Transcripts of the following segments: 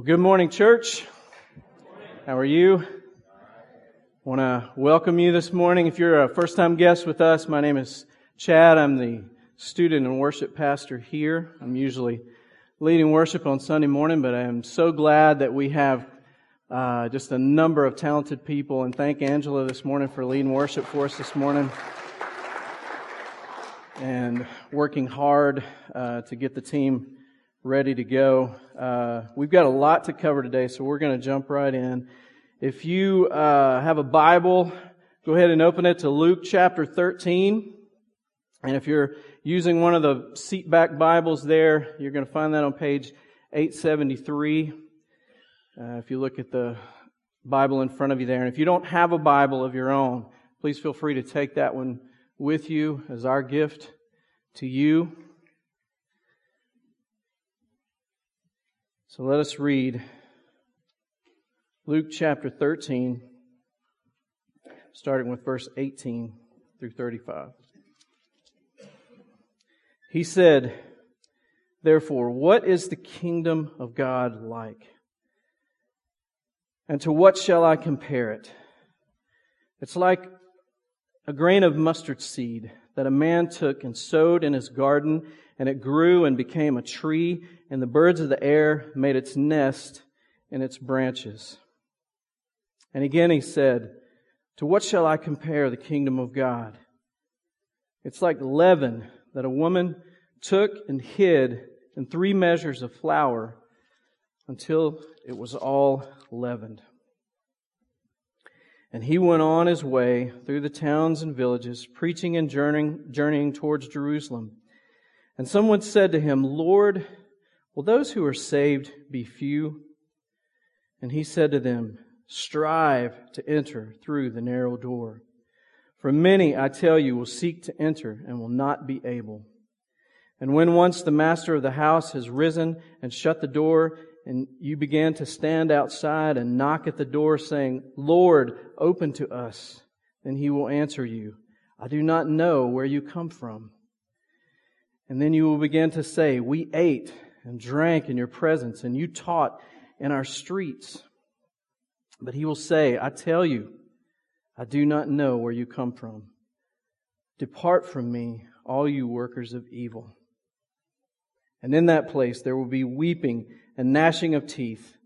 Well, good morning, church. How are you? Want to welcome you this morning. If you're a first time guest with us, my name is Chad. I'm the student and worship pastor here. I'm usually leading worship on Sunday morning, but I am so glad that we have uh, just a number of talented people. And thank Angela this morning for leading worship for us this morning and working hard uh, to get the team ready to go. Uh, we've got a lot to cover today, so we're going to jump right in. If you uh, have a Bible, go ahead and open it to Luke chapter 13. And if you're using one of the seatback Bibles there, you're going to find that on page 873. Uh, if you look at the Bible in front of you there. And if you don't have a Bible of your own, please feel free to take that one with you as our gift to you. So let us read Luke chapter 13, starting with verse 18 through 35. He said, Therefore, what is the kingdom of God like? And to what shall I compare it? It's like a grain of mustard seed that a man took and sowed in his garden, and it grew and became a tree and the birds of the air made its nest in its branches. And again he said, To what shall I compare the kingdom of God? It's like leaven that a woman took and hid in three measures of flour until it was all leavened. And he went on his way through the towns and villages, preaching and journeying, journeying towards Jerusalem. And someone said to him, Lord, Will those who are saved be few? And he said to them, Strive to enter through the narrow door. For many, I tell you, will seek to enter and will not be able. And when once the master of the house has risen and shut the door, and you began to stand outside and knock at the door, saying, Lord, open to us, then he will answer you, I do not know where you come from. And then you will begin to say, We ate and drank in your presence, and you taught in our streets. But he will say, I tell you, I do not know where you come from. Depart from me, all you workers of evil. And in that place there will be weeping and gnashing of teeth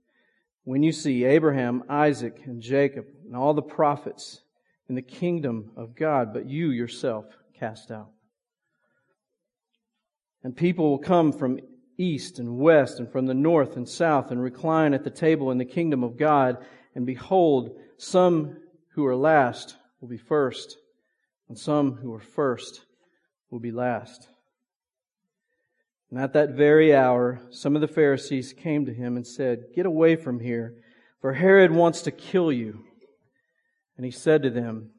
when you see Abraham, Isaac, and Jacob, and all the prophets in the kingdom of God, but you yourself cast out. And people will come from east and west and from the north and south and recline at the table in the kingdom of God. And behold, some who are last will be first, and some who are first will be last. And at that very hour, some of the Pharisees came to him and said, Get away from here, for Herod wants to kill you. And he said to them,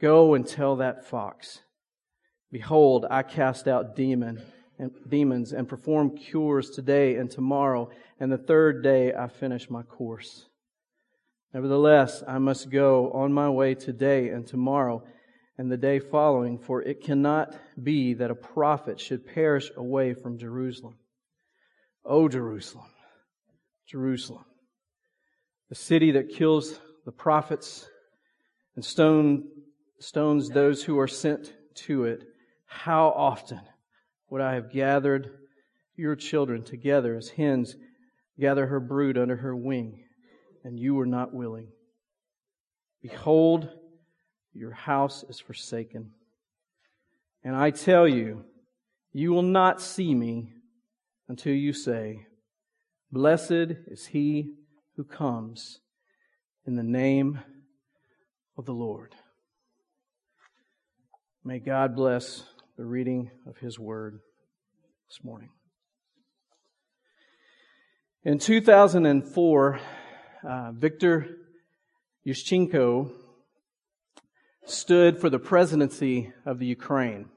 Go and tell that fox, Behold, I cast out demon and demons and perform cures today and tomorrow, and the third day I finish my course. Nevertheless, I must go on my way today and tomorrow and the day following, for it cannot be that a prophet should perish away from Jerusalem. O Jerusalem, Jerusalem, the city that kills the prophets and stone, stones those who are sent to it. How often would I have gathered your children together as hens gather her brood under her wing, and you were not willing. Behold, your house is forsaken. And I tell you, you will not see me until you say, Blessed is he who comes in the name of the Lord. May God bless the reading of His Word this morning. In 2004, uh, Viktor Yushchenko stood for the presidency of the Ukraine.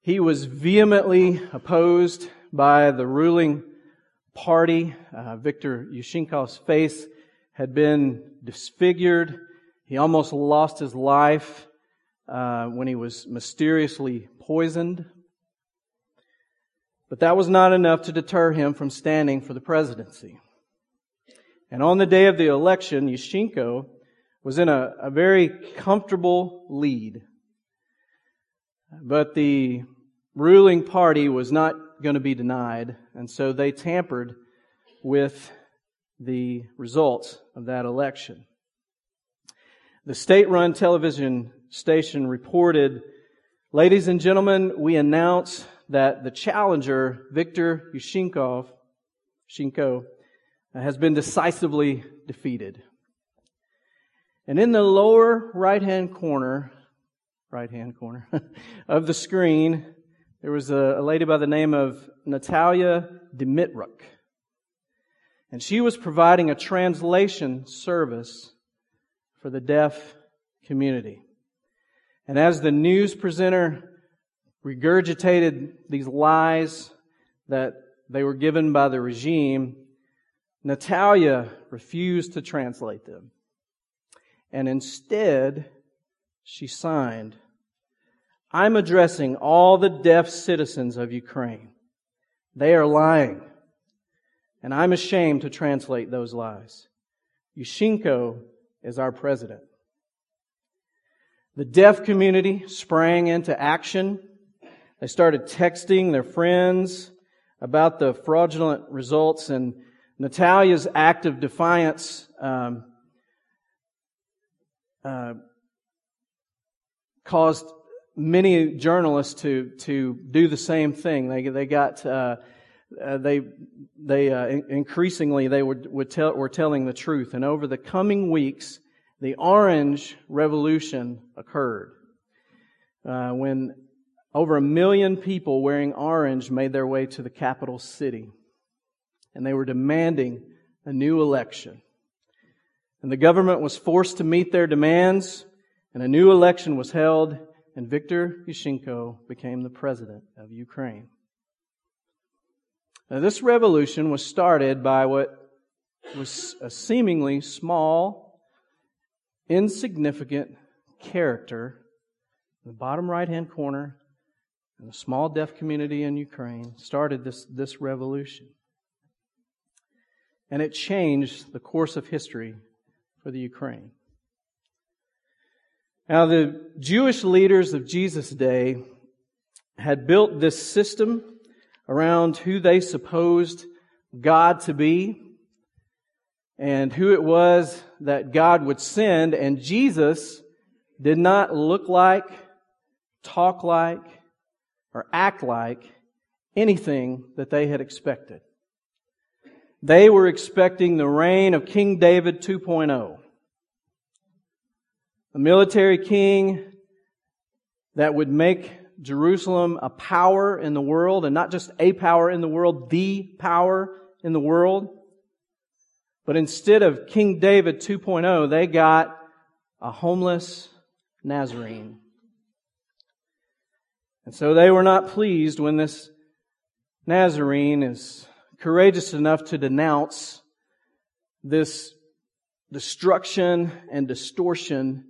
He was vehemently opposed by the ruling party. Uh, Viktor Yushchenko's face had been disfigured. He almost lost his life uh, when he was mysteriously poisoned. But that was not enough to deter him from standing for the presidency. And on the day of the election, Yushchenko was in a, a very comfortable lead. But the ruling party was not going to be denied, and so they tampered with the results of that election. The state run television station reported, Ladies and gentlemen, we announce that the challenger, Viktor Yushchenko, Shinko, has been decisively defeated. And in the lower right hand corner, right hand corner of the screen, there was a, a, lady by the name of Natalia Dimitruk. And she was providing a translation service for the deaf community. And as the news presenter regurgitated these lies that they were given by the regime, Natalia refused to translate them. And instead, she signed, I'm addressing all the deaf citizens of Ukraine. They are lying. And I'm ashamed to translate those lies. Yushchenko is our president. The deaf community sprang into action. They started texting their friends about the fraudulent results, and Natalia's act of defiance um, uh, caused many journalists to to do the same thing. They they got uh, uh, they they uh, increasingly they would, would tell, were telling the truth, and over the coming weeks, the Orange Revolution occurred uh, when over a million people wearing orange made their way to the capital city, and they were demanding a new election. And the government was forced to meet their demands, and a new election was held, and Viktor Yushchenko became the president of Ukraine. Now, this revolution was started by what was a seemingly small, insignificant character in the bottom right hand corner in a small deaf community in Ukraine started this, this revolution. And it changed the course of history for the Ukraine. Now, the Jewish leaders of Jesus' day had built this system around who they supposed God to be and who it was that God would send. And Jesus did not look like, talk like, or act like anything that they had expected. They were expecting the reign of King David 2.0. A military king that would make Jerusalem a power in the world, and not just a power in the world, the power in the world. But instead of King David 2.0, they got a homeless Nazarene. And so they were not pleased when this Nazarene is courageous enough to denounce this destruction and distortion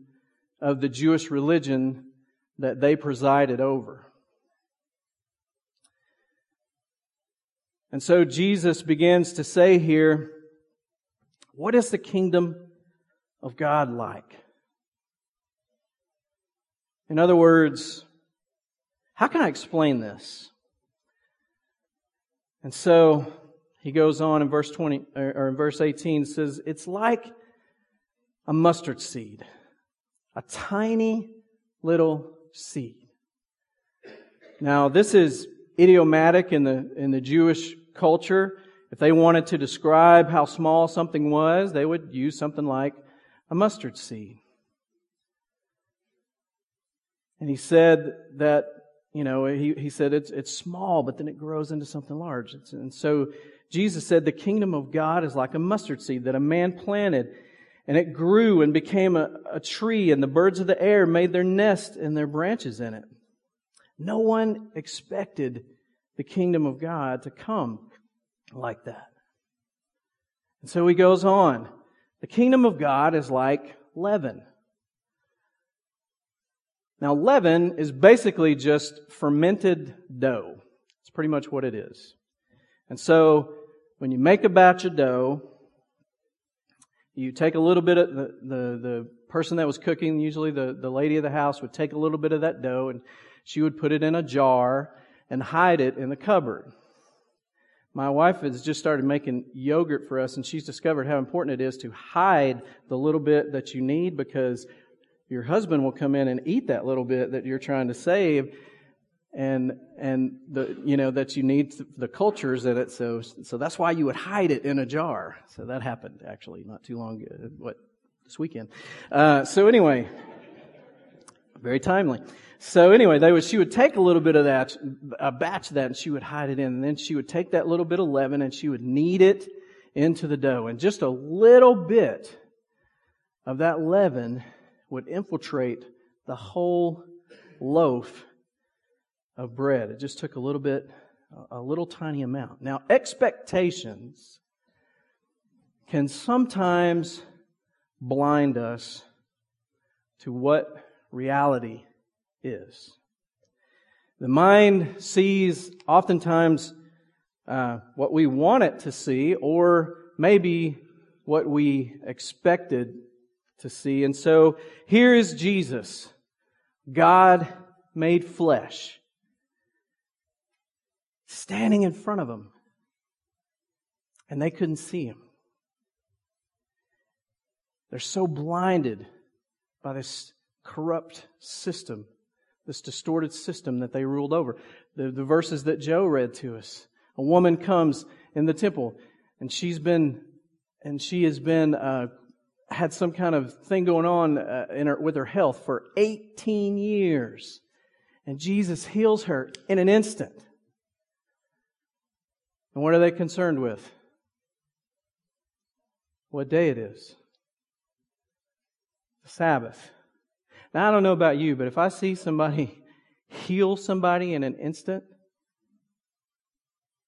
of the Jewish religion that they presided over. And so Jesus begins to say here, what is the kingdom of God like? In other words, how can I explain this? And so he goes on in verse 20 or in verse 18 says it's like a mustard seed, a tiny little seed. Now, this is idiomatic in the, in the Jewish culture. If they wanted to describe how small something was, they would use something like a mustard seed. And he said that, you know, he, he said it's, it's small, but then it grows into something large. It's, and so Jesus said the kingdom of God is like a mustard seed that a man planted and it grew and became a, a tree, and the birds of the air made their nest and their branches in it. No one expected the kingdom of God to come like that. And so he goes on. The kingdom of God is like leaven. Now, leaven is basically just fermented dough. It's pretty much what it is. And so, when you make a batch of dough, you take a little bit of the, the, the person that was cooking, usually the, the lady of the house would take a little bit of that dough and she would put it in a jar and hide it in the cupboard. My wife has just started making yogurt for us and she's discovered how important it is to hide the little bit that you need because your husband will come in and eat that little bit that you're trying to save and and the you know that you need the cultures in it. So so that's why you would hide it in a jar. So that happened actually not too long ago what this weekend. Uh, so anyway very timely. So anyway they would she would take a little bit of that a batch of that and she would hide it in. And then she would take that little bit of leaven and she would knead it into the dough. And just a little bit of that leaven would infiltrate the whole loaf of bread. It just took a little bit, a little tiny amount. Now, expectations can sometimes blind us to what reality is. The mind sees oftentimes uh, what we want it to see, or maybe what we expected to see. And so here is Jesus, God made flesh standing in front of them. And they couldn't see him. They're so blinded by this corrupt system, this distorted system that they ruled over. The, the verses that Joe read to us. A woman comes in the temple and she's been, and she has been, uh, had some kind of thing going on uh, in her, with her health for 18 years. And Jesus heals her in an instant. And what are they concerned with? What day it is. The Sabbath. Now, I don't know about you, but if I see somebody heal somebody in an instant,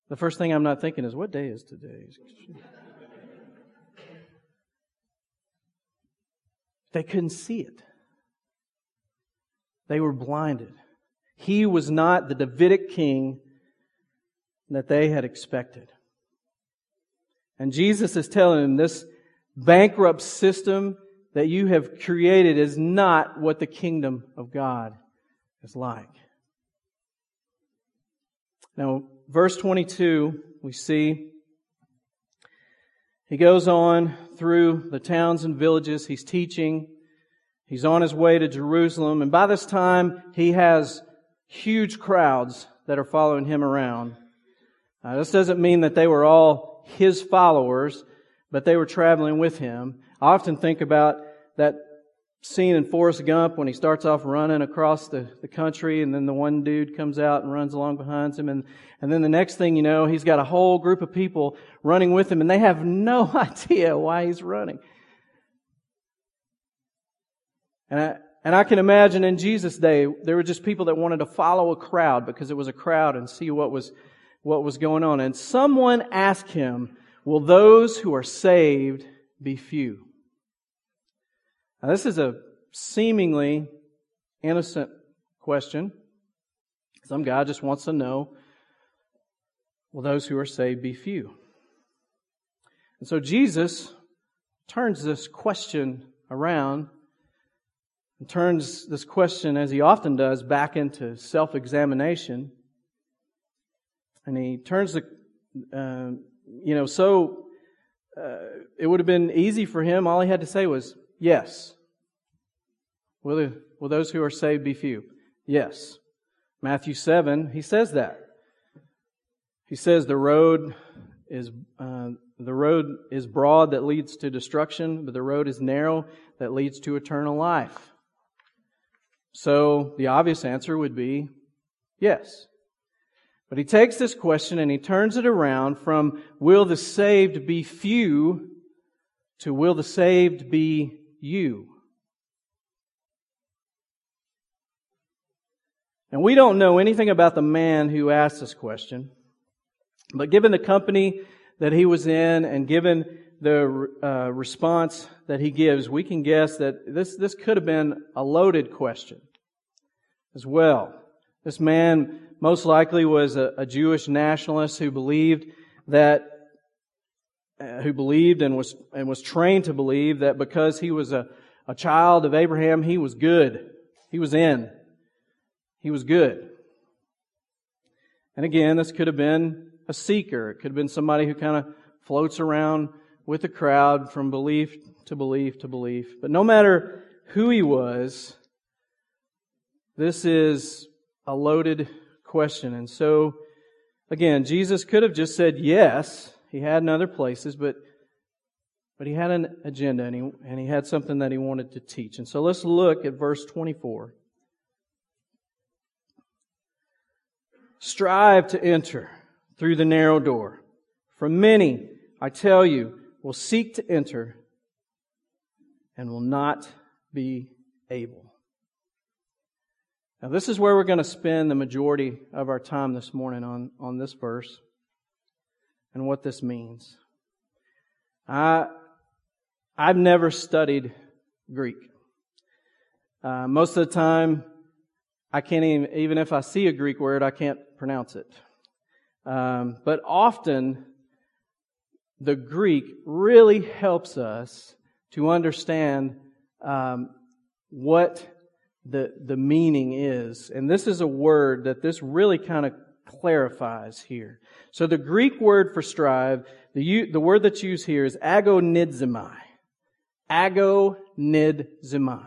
the first thing I'm not thinking is, what day is today? they couldn't see it. They were blinded. He was not the Davidic king that they had expected. And Jesus is telling them this bankrupt system that you have created is not what the kingdom of God is like. Now, verse 22, we see he goes on through the towns and villages. He's teaching. He's on his way to Jerusalem. And by this time, he has huge crowds that are following him around. Uh, this doesn't mean that they were all his followers, but they were traveling with him. I often think about that scene in Forrest Gump when he starts off running across the, the country and then the one dude comes out and runs along behind him and, and then the next thing you know, he's got a whole group of people running with him and they have no idea why he's running. And I, and I can imagine in Jesus' day, there were just people that wanted to follow a crowd because it was a crowd and see what was what was going on. And someone asked him, Will those who are saved be few? Now, this is a seemingly innocent question. Some guy just wants to know, Will those who are saved be few? And so Jesus turns this question around and turns this question, as he often does, back into self examination and he turns the, uh, you know, so uh, it would have been easy for him. All he had to say was, yes. Will, will those who are saved be few? Yes. Matthew 7, he says that. He says the road is, uh, the road is broad that leads to destruction, but the road is narrow that leads to eternal life. So the obvious answer would be yes. But he takes this question and he turns it around from will the saved be few to will the saved be you? And we don't know anything about the man who asked this question, but given the company that he was in and given the uh, response that he gives, we can guess that this, this could have been a loaded question as well. This man most likely was a, a Jewish nationalist who believed that uh, who believed and was and was trained to believe that because he was a, a child of Abraham, he was good. He was in. He was good. And again, this could have been a seeker. It could have been somebody who kind of floats around with the crowd from belief to belief to belief. But no matter who he was, this is a loaded question. And so, again, Jesus could have just said yes. He had in other places, but but he had an agenda and he, and he had something that he wanted to teach. And so let's look at verse 24. Strive to enter through the narrow door. For many, I tell you, will seek to enter and will not be able. Now, this is where we're going to spend the majority of our time this morning on, on this verse and what this means. I, I've never studied Greek. Uh, most of the time, I can't even, even if I see a Greek word, I can't pronounce it. Um, but often, the Greek really helps us to understand um, what the the meaning is, and this is a word that this really kind of clarifies here. So the Greek word for strive, the the word that's used here is agonizomai, agonizomai,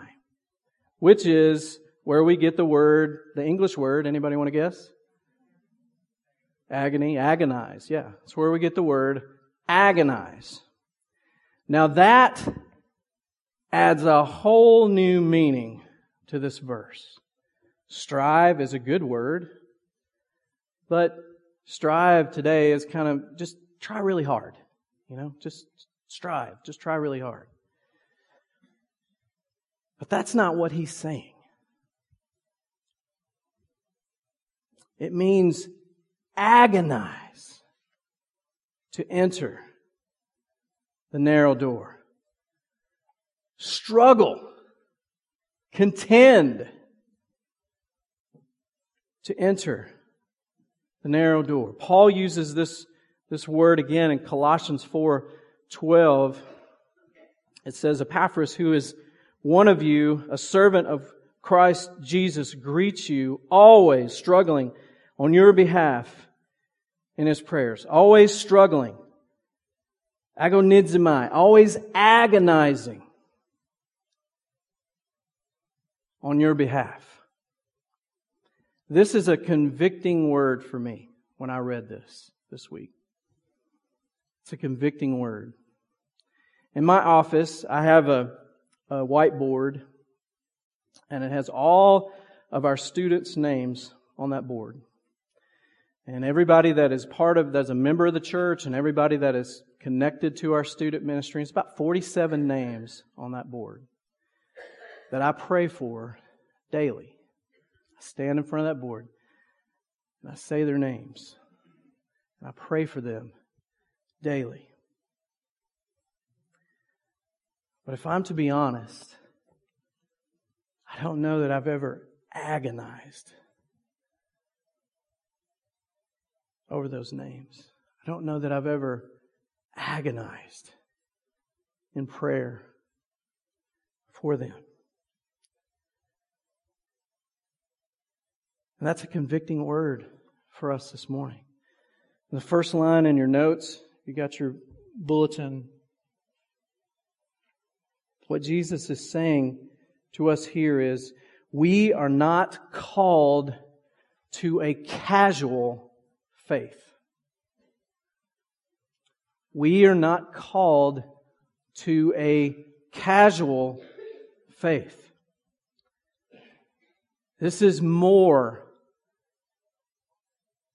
which is where we get the word, the English word. Anybody want to guess? Agony, agonize. Yeah, that's where we get the word agonize. Now that adds a whole new meaning to this verse. Strive is a good word, but strive today is kind of just try really hard. You know, just strive, just try really hard. But that's not what he's saying. It means agonize to enter the narrow door. Struggle, contend to enter the narrow door. Paul uses this, this word again in Colossians 4 12. It says, Epaphras, who is one of you, a servant of Christ Jesus, greets you, always struggling on your behalf in his prayers, always struggling, agonizomai, always agonizing on your behalf. This is a convicting word for me when I read this this week. It's a convicting word. In my office, I have a, a whiteboard, and it has all of our students' names on that board. And everybody that is part of, that's a member of the church, and everybody that is connected to our student ministry, it's about 47 names on that board that I pray for daily. I stand in front of that board and I say their names. And I pray for them daily. But if I'm to be honest, I don't know that I've ever agonized over those names. I don't know that I've ever agonized in prayer for them. And that's a convicting word for us this morning. the first line in your notes, you got your bulletin. What Jesus is saying to us here is we are not called to a casual faith. We are not called to a casual faith. This is more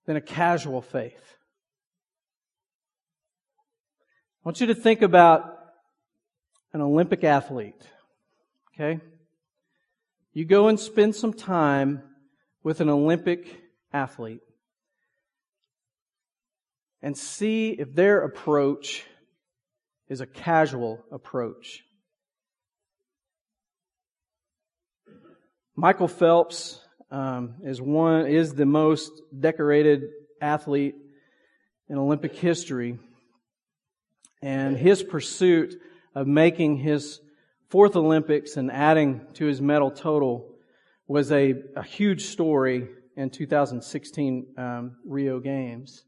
than a casual faith. I want you to think about an Olympic athlete. Okay? You go and spend some time with an Olympic athlete and see if their approach is a casual approach. Michael Phelps um, is one is the most decorated athlete in Olympic history, and his pursuit of making his fourth Olympics and adding to his medal total was a, a huge story in 2016 um, Rio Games.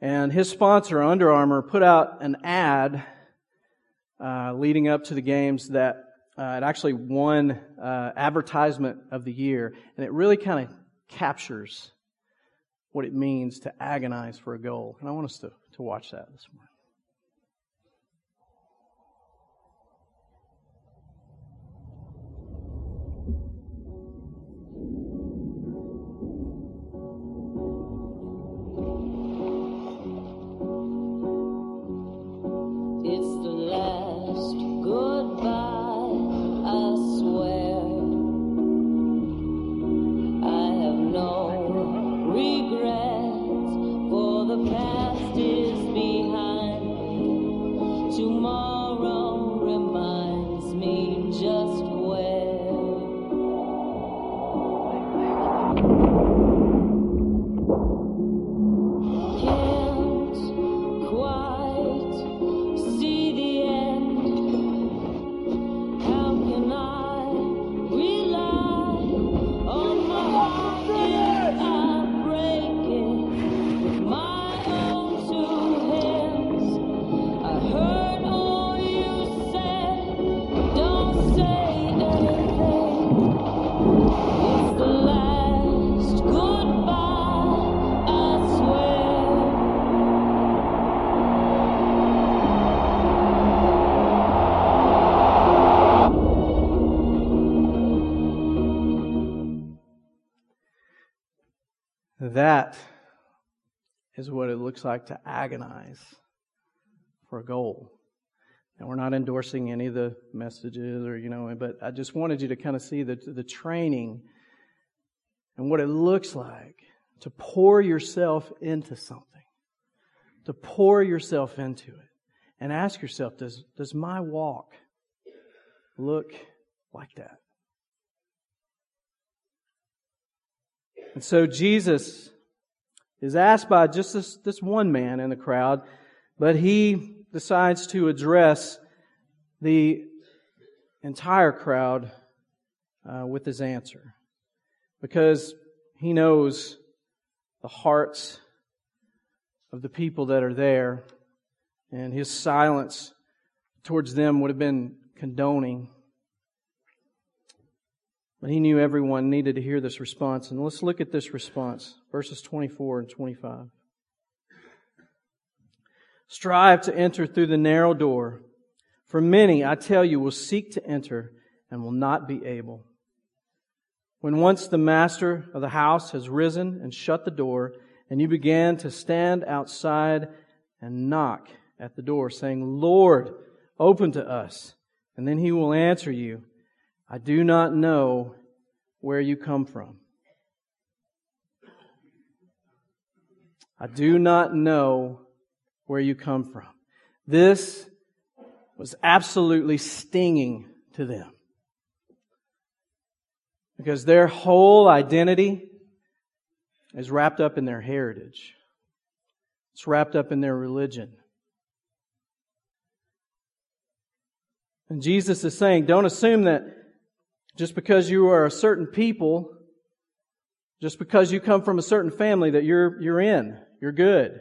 And his sponsor, Under Armour, put out an ad uh, leading up to the games that uh, it actually won uh, advertisement of the year, and it really kind of captures what it means to agonize for a goal. And I want us to, to watch that this morning. That is what it looks like to agonize for a goal. And we're not endorsing any of the messages or, you know, but I just wanted you to kind of see the, the training and what it looks like to pour yourself into something, to pour yourself into it and ask yourself, does, does my walk look like that? And so Jesus is asked by just this, this one man in the crowd, but he decides to address the entire crowd uh, with his answer because he knows the hearts of the people that are there, and his silence towards them would have been condoning. But he knew everyone needed to hear this response. And let's look at this response, verses 24 and 25. Strive to enter through the narrow door, for many, I tell you, will seek to enter and will not be able. When once the master of the house has risen and shut the door, and you begin to stand outside and knock at the door, saying, Lord, open to us. And then he will answer you, I do not know where you come from. I do not know where you come from. This was absolutely stinging to them. Because their whole identity is wrapped up in their heritage. It's wrapped up in their religion. And Jesus is saying, don't assume that just because you are a certain people, just because you come from a certain family that you're, you're in, you're good.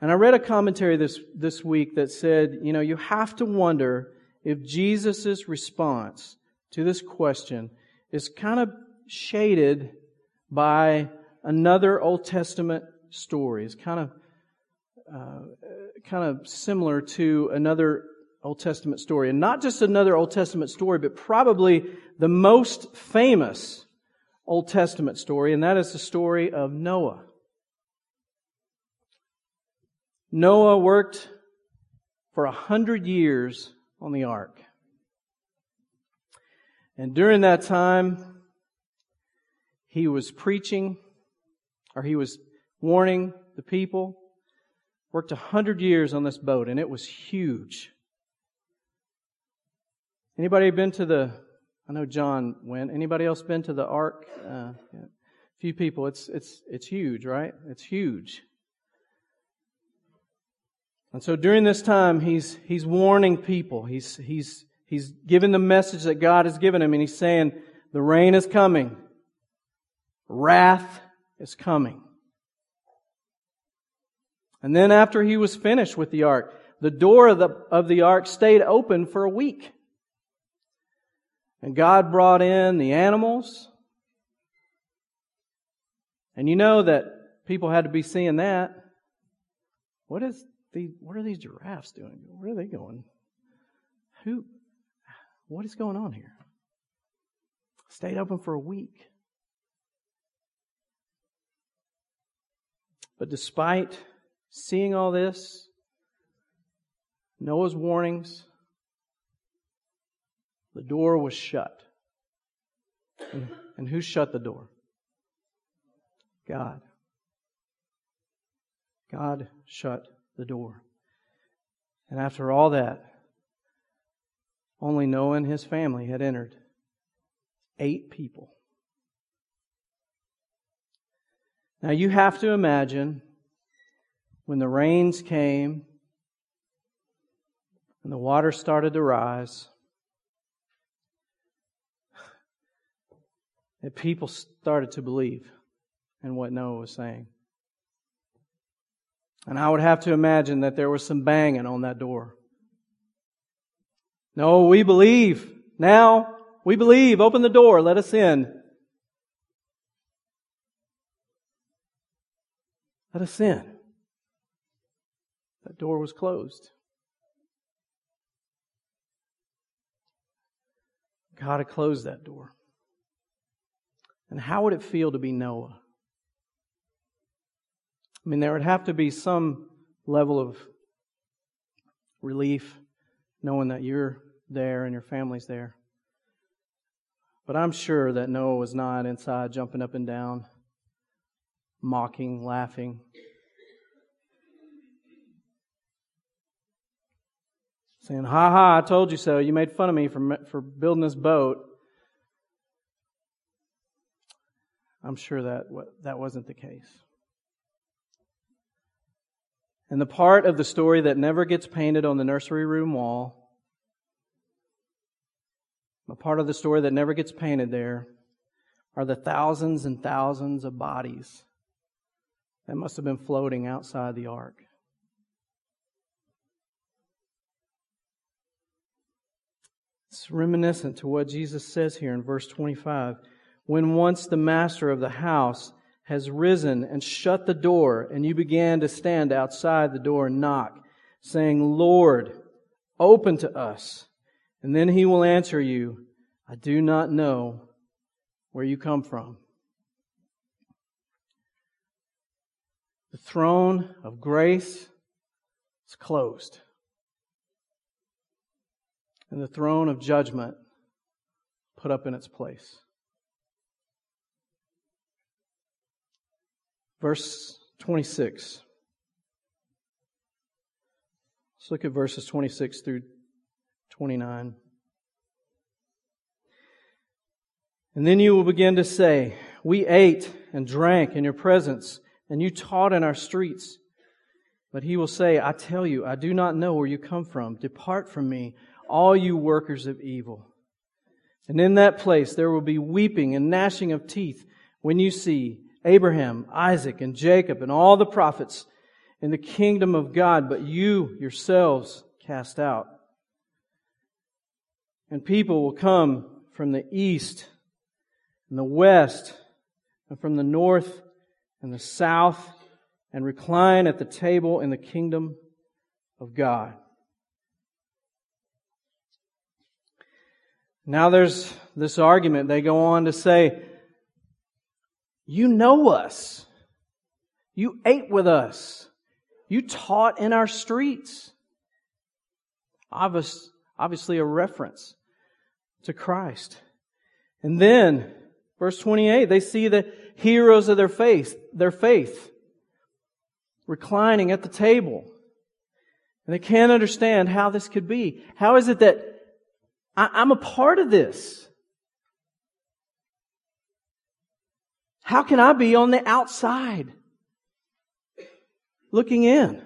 And I read a commentary this, this week that said, you know, you have to wonder if Jesus' response to this question is kind of shaded by another Old Testament story. It's kind of, uh, kind of similar to another Old Testament story. And not just another Old Testament story, but probably the most famous Old Testament story, and that is the story of Noah. Noah worked for a hundred years on the ark. And during that time, he was preaching, or he was warning the people, worked a hundred years on this boat, and it was huge. Anybody been to the I know John went. Anybody else been to the Ark? Uh, yeah. Few people. It's it's it's huge, right? It's huge. And so during this time, he's he's warning people. He's he's he's giving the message that God has given him, and he's saying, "The rain is coming. Wrath is coming." And then after he was finished with the ark, the door of the, of the ark stayed open for a week. And God brought in the animals. And you know that people had to be seeing that. What is the, what are these giraffes doing? Where are they going? Who, what is going on here? Stayed open for a week. But despite seeing all this, Noah's warnings, the door was shut. And, and who shut the door? God. God shut the door. And after all that, only Noah and his family had entered. Eight people. Now you have to imagine when the rains came and the water started to rise, that people started to believe in what Noah was saying. And I would have to imagine that there was some banging on that door. No, we believe. Now, we believe. Open the door. Let us in. Let us in. That door was closed. God had closed that door. And how would it feel to be Noah? I mean, there would have to be some level of relief knowing that you're there and your family's there. But I'm sure that Noah was not inside jumping up and down, mocking, laughing. saying, Ha ha, I told you so. You made fun of me for, for building this boat. I'm sure that that wasn't the case. And the part of the story that never gets painted on the nursery room wall, a part of the story that never gets painted there, are the thousands and thousands of bodies that must have been floating outside the ark. It's reminiscent to what Jesus says here in verse 25. When once the master of the house has risen and shut the door, and you began to stand outside the door and knock, saying, Lord, open to us. And then he will answer you, I do not know where you come from. The throne of grace is closed and the throne of judgment put up in its place. Verse 26. Let's look at verses 26 through 29. And then you will begin to say, We ate and drank in your presence, and you taught in our streets. But he will say, I tell you, I do not know where you come from. Depart from me, all you workers of evil. And in that place there will be weeping and gnashing of teeth when you see Abraham, Isaac, and Jacob, and all the prophets in the kingdom of God, but you yourselves cast out. And people will come from the east and the west and from the north and the south and recline at the table in the kingdom of God. Now there's this argument. They go on to say, You know us. You ate with us. You taught in our streets. Obvious, obviously, a reference to Christ. And then, verse 28, they see the heroes of their faith, their faith, reclining at the table. And they can't understand how this could be. How is it that I, am a part of this. How can I be on the outside looking in?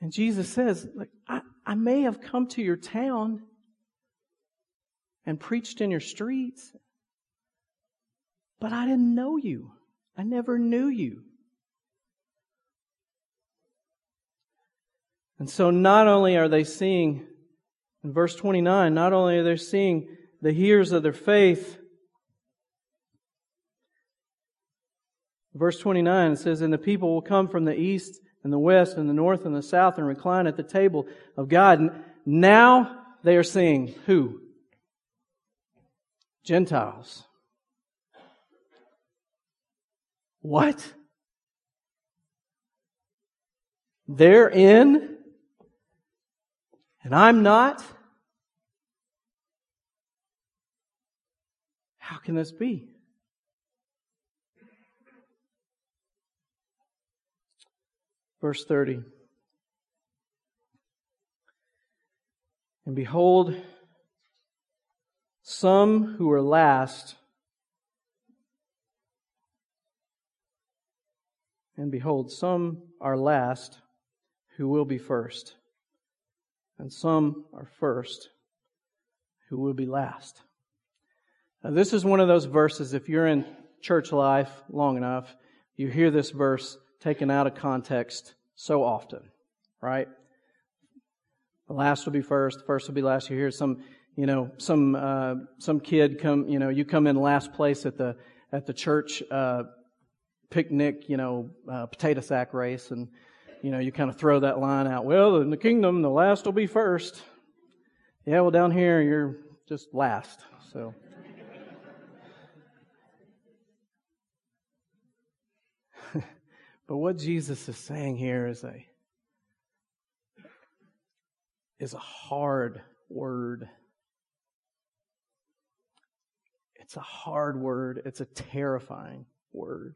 And Jesus says, like, I, I may have come to your town and preached in your streets, but I didn't know you. I never knew you. And so not only are they seeing, in verse 29, not only are they seeing the hearers of their faith, verse 29 it says, And the people will come from the east and the west and the north and the south and recline at the table of God. And now they are seeing who? Gentiles. What? They're in, and I'm not? How can this be? Verse 30. And behold, some who are last And behold, some are last who will be first, and some are first who will be last. Now, this is one of those verses, if you're in church life long enough, you hear this verse taken out of context so often, right? The last will be first, the first will be last. You hear some, you know, some uh, some kid come, you know, you come in last place at the at the church uh, picnic, you know, uh, potato sack race, and you know, you kind of throw that line out. Well, in the kingdom, the last will be first. Yeah, well, down here, you're just last. So. But what Jesus is saying here is a is a hard word. It's a hard word. It's a terrifying word.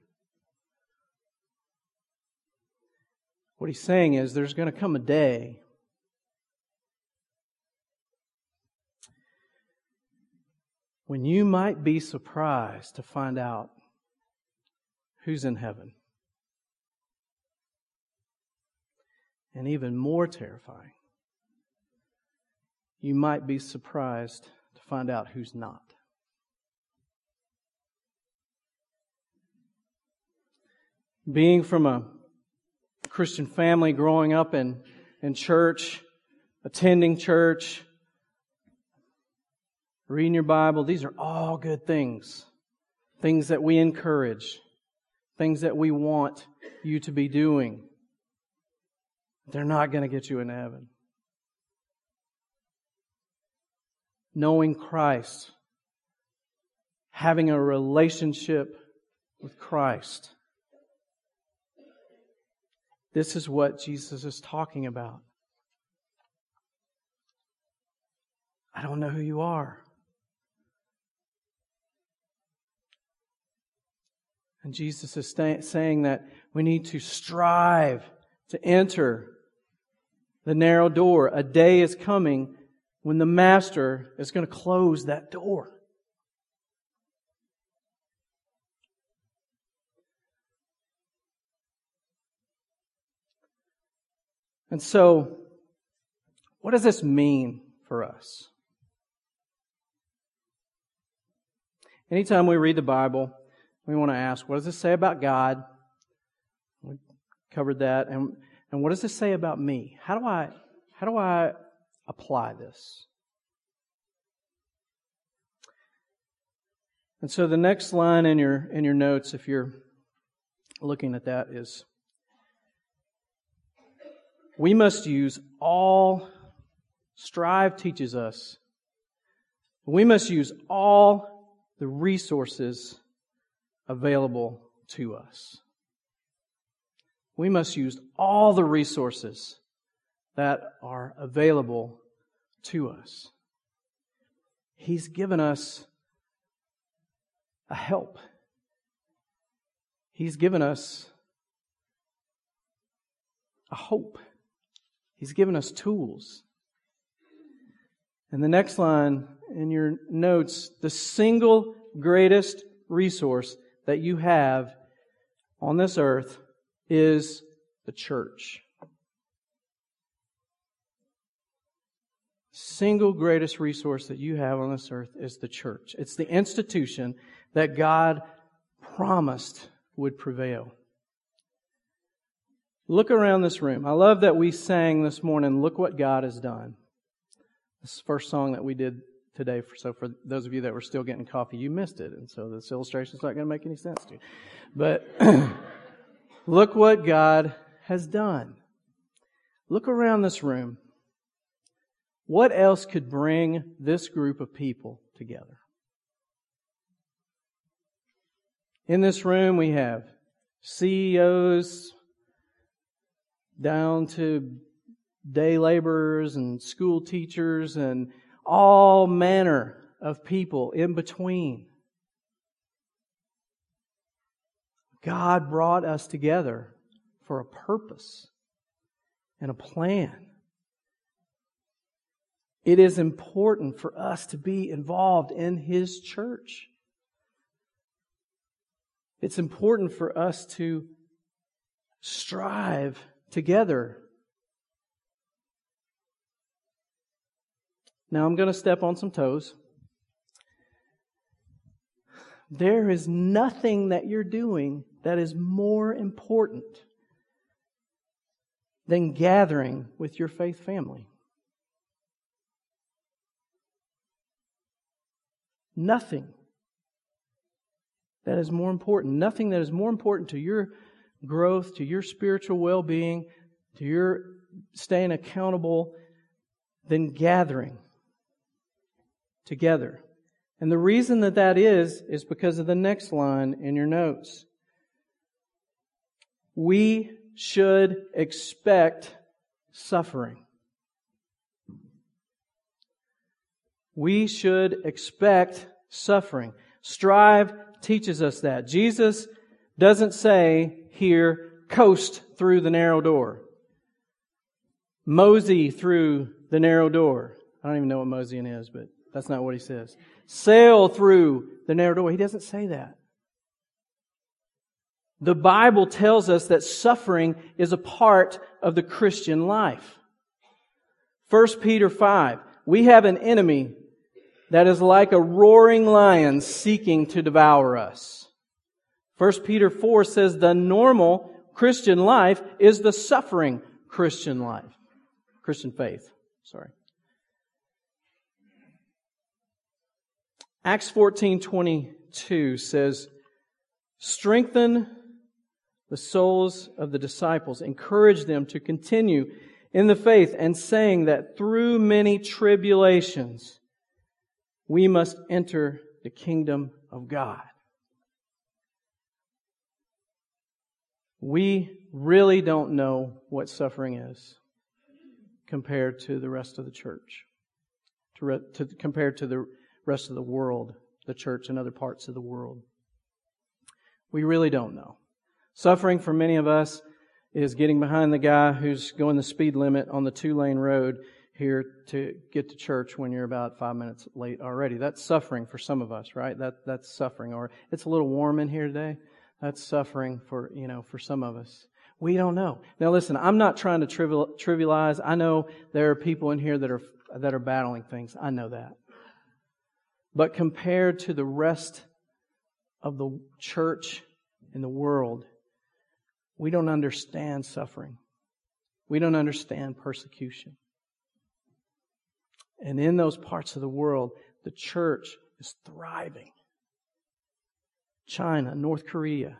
What he's saying is there's going to come a day when you might be surprised to find out who's in heaven. And even more terrifying, you might be surprised to find out who's not. Being from a Christian family, growing up in, in church, attending church, reading your Bible, these are all good things. Things that we encourage, things that we want you to be doing. They're not going to get you into heaven. Knowing Christ, having a relationship with Christ this is what Jesus is talking about. I don't know who you are. And Jesus is saying that we need to strive to enter the narrow door. A day is coming when the Master is going to close that door. And so, what does this mean for us? Anytime we read the Bible, we want to ask, what does this say about God? We covered that. And, and what does this say about me? How do I, how do I apply this? And so the next line in your, in your notes, if you're looking at that, is we must use all, strive teaches us, we must use all the resources available to us. We must use all the resources that are available to us. He's given us a help. He's given us a hope. He's given us tools. And the next line in your notes the single greatest resource that you have on this earth is the church. Single greatest resource that you have on this earth is the church. It's the institution that God promised would prevail. Look around this room. I love that we sang this morning, Look What God Has Done. This first song that we did today. For, so for those of you that were still getting coffee, you missed it. And so this illustration is not going to make any sense to you. But look what God has done. Look around this room. What else could bring this group of people together? In this room, we have CEOs, down to day laborers and school teachers and all manner of people in between. God brought us together for a purpose and a plan. It is important for us to be involved in His church. It's important for us to strive together. Now I'm going to step on some toes. There is nothing that you're doing that is more important than gathering with your faith family. Nothing that is more important. Nothing that is more important to your growth, to your spiritual well being, to your staying accountable than gathering together. And the reason that that is, is because of the next line in your notes. We should expect suffering. We should expect suffering. Strive teaches us that. Jesus doesn't say here, coast through the narrow door. Mosey through the narrow door. I don't even know what moseying is, but that's not what he says. Sail through the narrow door. He doesn't say that. The Bible tells us that suffering is a part of the Christian life. 1 Peter 5. We have an enemy that is like a roaring lion seeking to devour us. 1 Peter 4 says the normal Christian life is the suffering Christian life. Christian faith. Sorry. Acts 14:22 says, "Strengthen the souls of the disciples, encourage them to continue in the faith, and saying that through many tribulations we must enter the kingdom of God." We really don't know what suffering is compared to the rest of the church, to, re- to, compared to the rest of the world, the church and other parts of the world. We really don't know. Suffering for many of us is getting behind the guy who's going the speed limit on the two lane road here to get to church when you're about five minutes late already. That's suffering for some of us, right? That, that's suffering. Or it's a little warm in here today. That's suffering for, you know, for some of us. We don't know. Now listen, I'm not trying to trivialize. I know there are people in here that are, that are battling things. I know that. But compared to the rest of the church in the world, we don't understand suffering. We don't understand persecution. And in those parts of the world, the church is thriving. China, North Korea,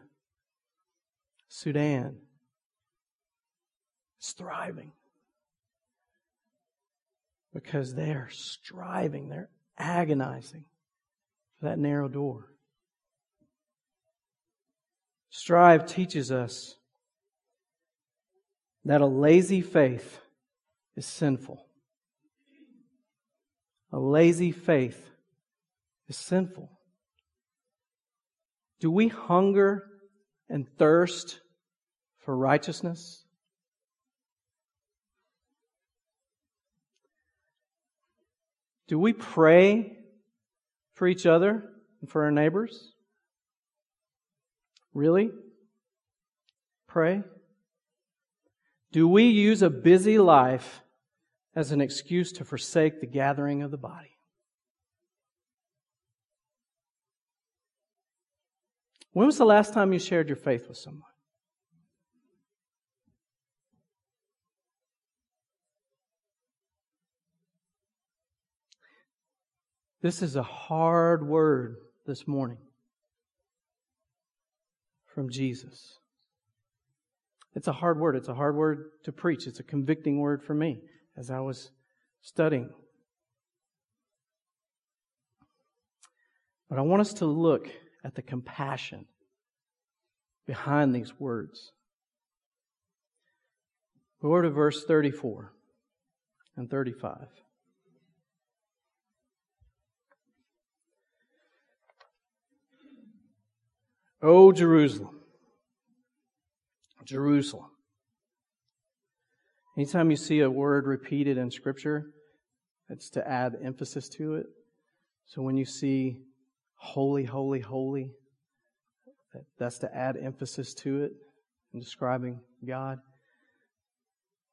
Sudan. It's thriving because they're striving, they're agonizing for that narrow door. Strive teaches us that a lazy faith is sinful. A lazy faith is sinful. Do we hunger and thirst for righteousness? Do we pray for each other and for our neighbors? Really? Pray? Do we use a busy life as an excuse to forsake the gathering of the body? When was the last time you shared your faith with someone? This is a hard word this morning from Jesus. It's a hard word. It's a hard word to preach. It's a convicting word for me as I was studying. But I want us to look at the compassion behind these words. Go to verse 34 and 35. O Jerusalem, Jerusalem. Anytime you see a word repeated in Scripture, it's to add emphasis to it. So when you see holy, holy, holy, that's to add emphasis to it in describing God.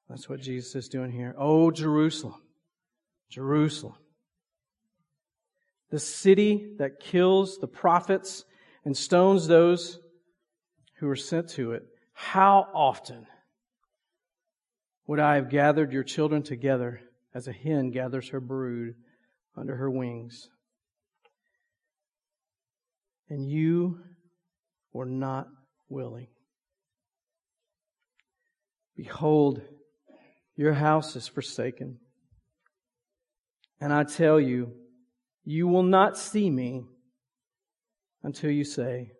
That's what Jesus is doing here. Oh, Jerusalem, Jerusalem, the city that kills the prophets and stones those who are sent to it. How often would I have gathered your children together as a hen gathers her brood under her wings? And you were not willing. Behold, your house is forsaken. And I tell you, you will not see me until you say,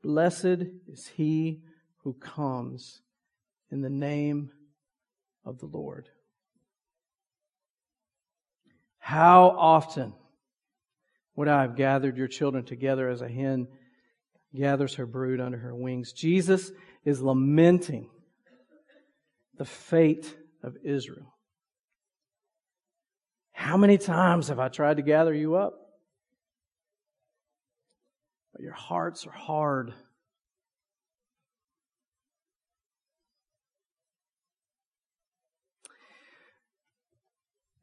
Blessed is he who comes in the name of the Lord. How often would I have gathered your children together as a hen gathers her brood under her wings? Jesus is lamenting the fate of Israel. How many times have I tried to gather you up? But your hearts are hard.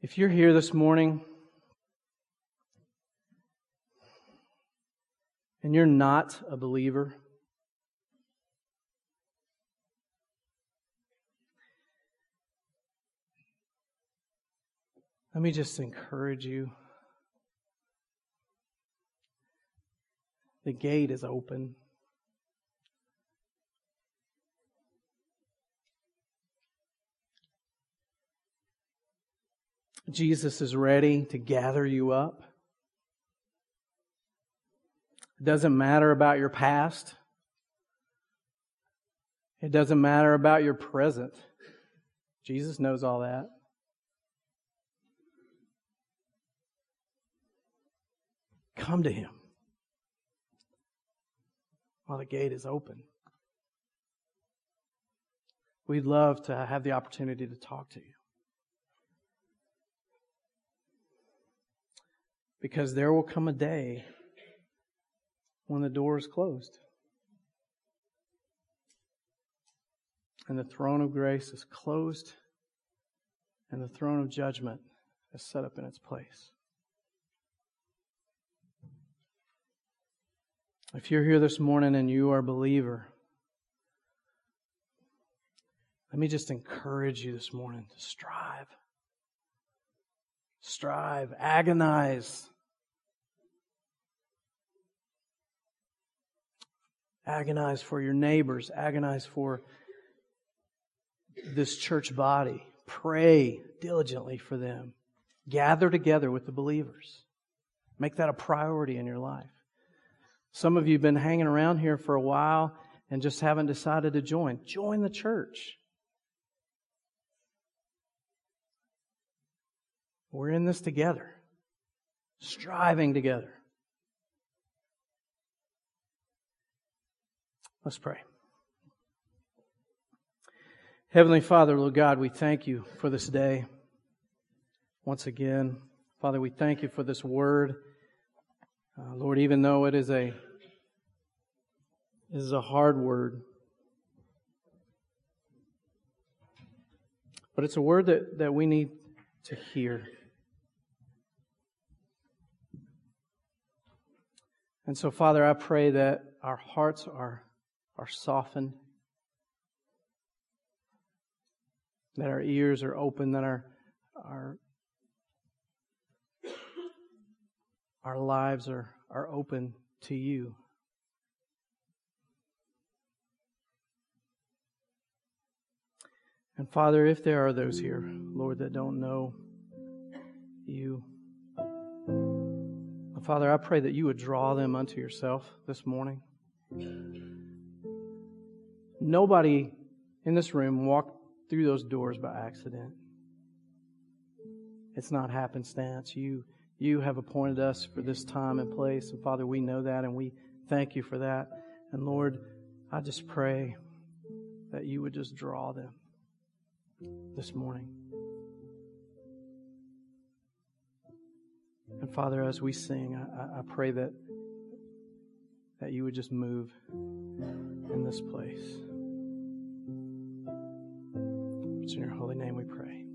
If you're here this morning and you're not a believer, let me just encourage you. The gate is open. Jesus is ready to gather you up. It doesn't matter about your past. It doesn't matter about your present. Jesus knows all that. Come to Him while the gate is open. We'd love to have the opportunity to talk to you. Because there will come a day when the door is closed. And the throne of grace is closed, and the throne of judgment is set up in its place. If you're here this morning and you are a believer, let me just encourage you this morning to strive. Strive, agonize Agonize for your neighbors. Agonize for this church body. Pray diligently for them. Gather together with the believers. Make that a priority in your life. Some of you have been hanging around here for a while and just haven't decided to join. Join the church. We're in this together, striving together. Let's pray. Heavenly Father, Lord God, we thank you for this day. Once again, Father, we thank you for this word. Uh, Lord, even though it is a is a hard word, but it's a word that, that we need to hear. And so, Father, I pray that our hearts are, are softened, that our ears are open, that our, our, our lives are, are open to you. And Father, if there are those here, Lord, that don't know you, Father, I pray that you would draw them unto yourself this morning. Nobody in this room walked through those doors by accident. It's not happenstance. You, you have appointed us for this time and place. And Father, we know that and we thank you for that. And Lord, I just pray that you would just draw them this morning. And Father, as we sing, I, I pray that that you would just move in this place. It's in your holy name we pray.